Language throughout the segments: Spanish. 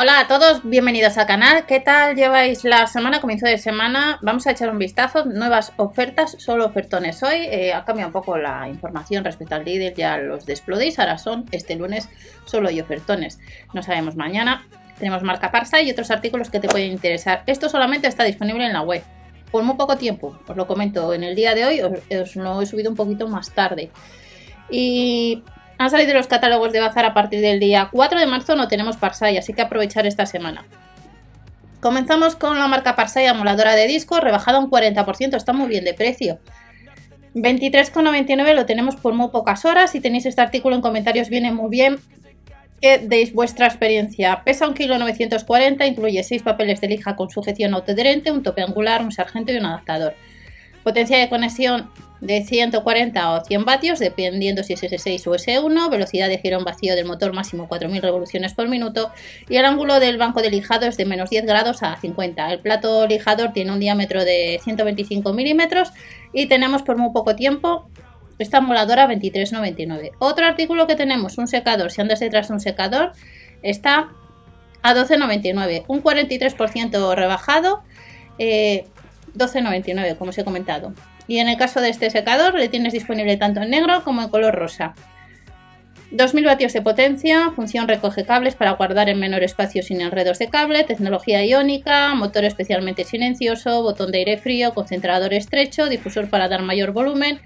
Hola a todos, bienvenidos al canal. ¿Qué tal lleváis la semana? Comienzo de semana. Vamos a echar un vistazo. Nuevas ofertas, solo ofertones hoy. Eh, ha cambiado un poco la información respecto al líder. Ya los desplodéis. Ahora son este lunes solo hay ofertones. No sabemos mañana. Tenemos marca Parsa y otros artículos que te pueden interesar. Esto solamente está disponible en la web. Por muy poco tiempo, os lo comento. En el día de hoy os, os lo he subido un poquito más tarde. Y han salido los catálogos de bazar a partir del día 4 de marzo, no tenemos Parsai, así que aprovechar esta semana. Comenzamos con la marca Parsai amoladora de disco, rebajada un 40%, está muy bien de precio. 23,99 lo tenemos por muy pocas horas. Si tenéis este artículo en comentarios viene muy bien que deis vuestra experiencia. Pesa un kilo 940, incluye 6 papeles de lija con sujeción autoadherente, un tope angular, un sargento y un adaptador. Potencia de conexión de 140 o 100 vatios, dependiendo si es S6 o S1, velocidad de giro vacío del motor máximo 4.000 revoluciones por minuto y el ángulo del banco de lijado es de menos 10 grados a 50. El plato lijador tiene un diámetro de 125 milímetros y tenemos por muy poco tiempo esta moladora 23,99. Otro artículo que tenemos, un secador, si andas detrás de un secador, está a 12,99, un 43% rebajado. Eh, 12,99 como os he comentado. Y en el caso de este secador le tienes disponible tanto en negro como en color rosa. 2000 vatios de potencia, función recoge cables para guardar en menor espacio sin enredos de cable, tecnología iónica, motor especialmente silencioso, botón de aire frío, concentrador estrecho, difusor para dar mayor volumen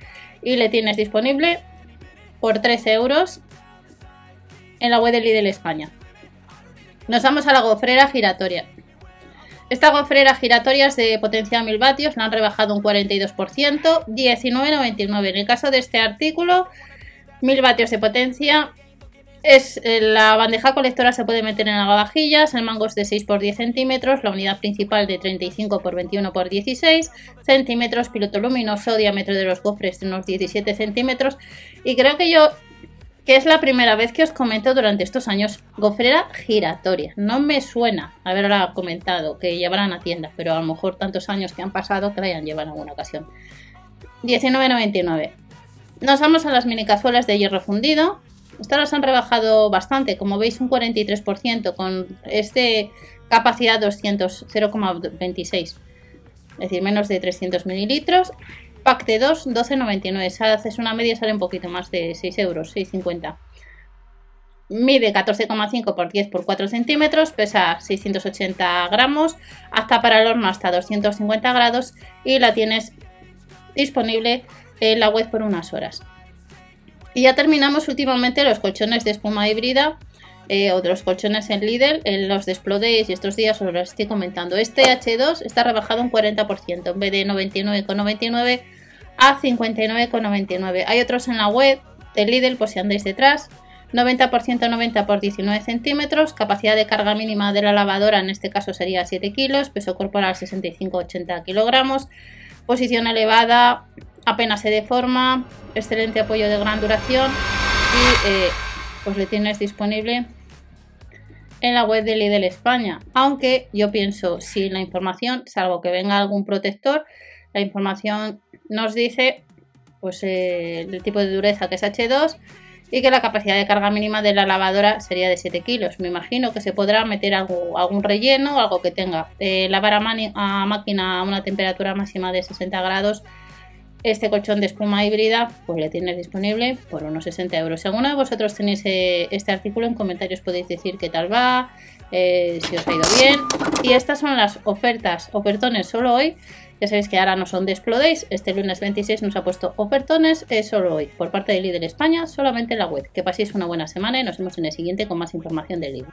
y le tienes disponible por 13 euros en la web de Lidl España. Nos vamos a la gofrera giratoria. Esta gofrera giratoria es de potencia 1000 vatios, la han rebajado un 42%, 19,99. En el caso de este artículo, 1000 vatios de potencia. Es, eh, la bandeja colectora se puede meter en lavavajillas, el mango es de 6 x 10 centímetros, la unidad principal de 35 x 21 x 16 centímetros, piloto luminoso, diámetro de los gofres de unos 17 centímetros. Y creo que yo que es la primera vez que os comento durante estos años gofrera giratoria. No me suena haberla comentado que llevarán a tienda, pero a lo mejor tantos años que han pasado que la hayan llevado en alguna ocasión. 19,99. Nos vamos a las mini cazuelas de hierro fundido. Estas las han rebajado bastante, como veis un 43% con este capacidad 200 0,26, es decir, menos de 300 mililitros Pack de 2, 12,99. Si haces una media sale un poquito más de 6 euros, 6,50. Mide 14,5 por 10 por 4 centímetros, pesa 680 gramos, hasta para el horno hasta 250 grados y la tienes disponible en la web por unas horas. Y ya terminamos últimamente los colchones de espuma híbrida eh, o de los colchones en Lidl, en los de y estos días os los estoy comentando. Este H2 está rebajado un 40%, en vez de 99,99 a 59,99. Hay otros en la web de Lidl, por si andáis detrás. 90% 90 por 19 centímetros, capacidad de carga mínima de la lavadora en este caso sería 7 kilos, peso corporal 65-80 kilogramos, posición elevada, apenas se deforma, excelente apoyo de gran duración y eh, pues le tienes disponible en la web de Lidl España. Aunque yo pienso, si la información, salvo que venga algún protector, la información nos dice pues eh, el tipo de dureza que es H2 y que la capacidad de carga mínima de la lavadora sería de 7 kilos. Me imagino que se podrá meter algo, algún relleno, algo que tenga. Eh, lavar a, máquina a una temperatura máxima de 60 grados este colchón de espuma híbrida pues le tienes disponible por unos 60 euros. Si alguno de vosotros tenéis eh, este artículo en comentarios podéis decir qué tal va, eh, si os ha ido bien. Y estas son las ofertas, ofertones solo hoy. Ya sabéis que ahora no son de Explodéis. Este lunes 26 nos ha puesto ofertones es solo hoy por parte de Líder España, solamente en la web. Que paséis una buena semana y nos vemos en el siguiente con más información del libro.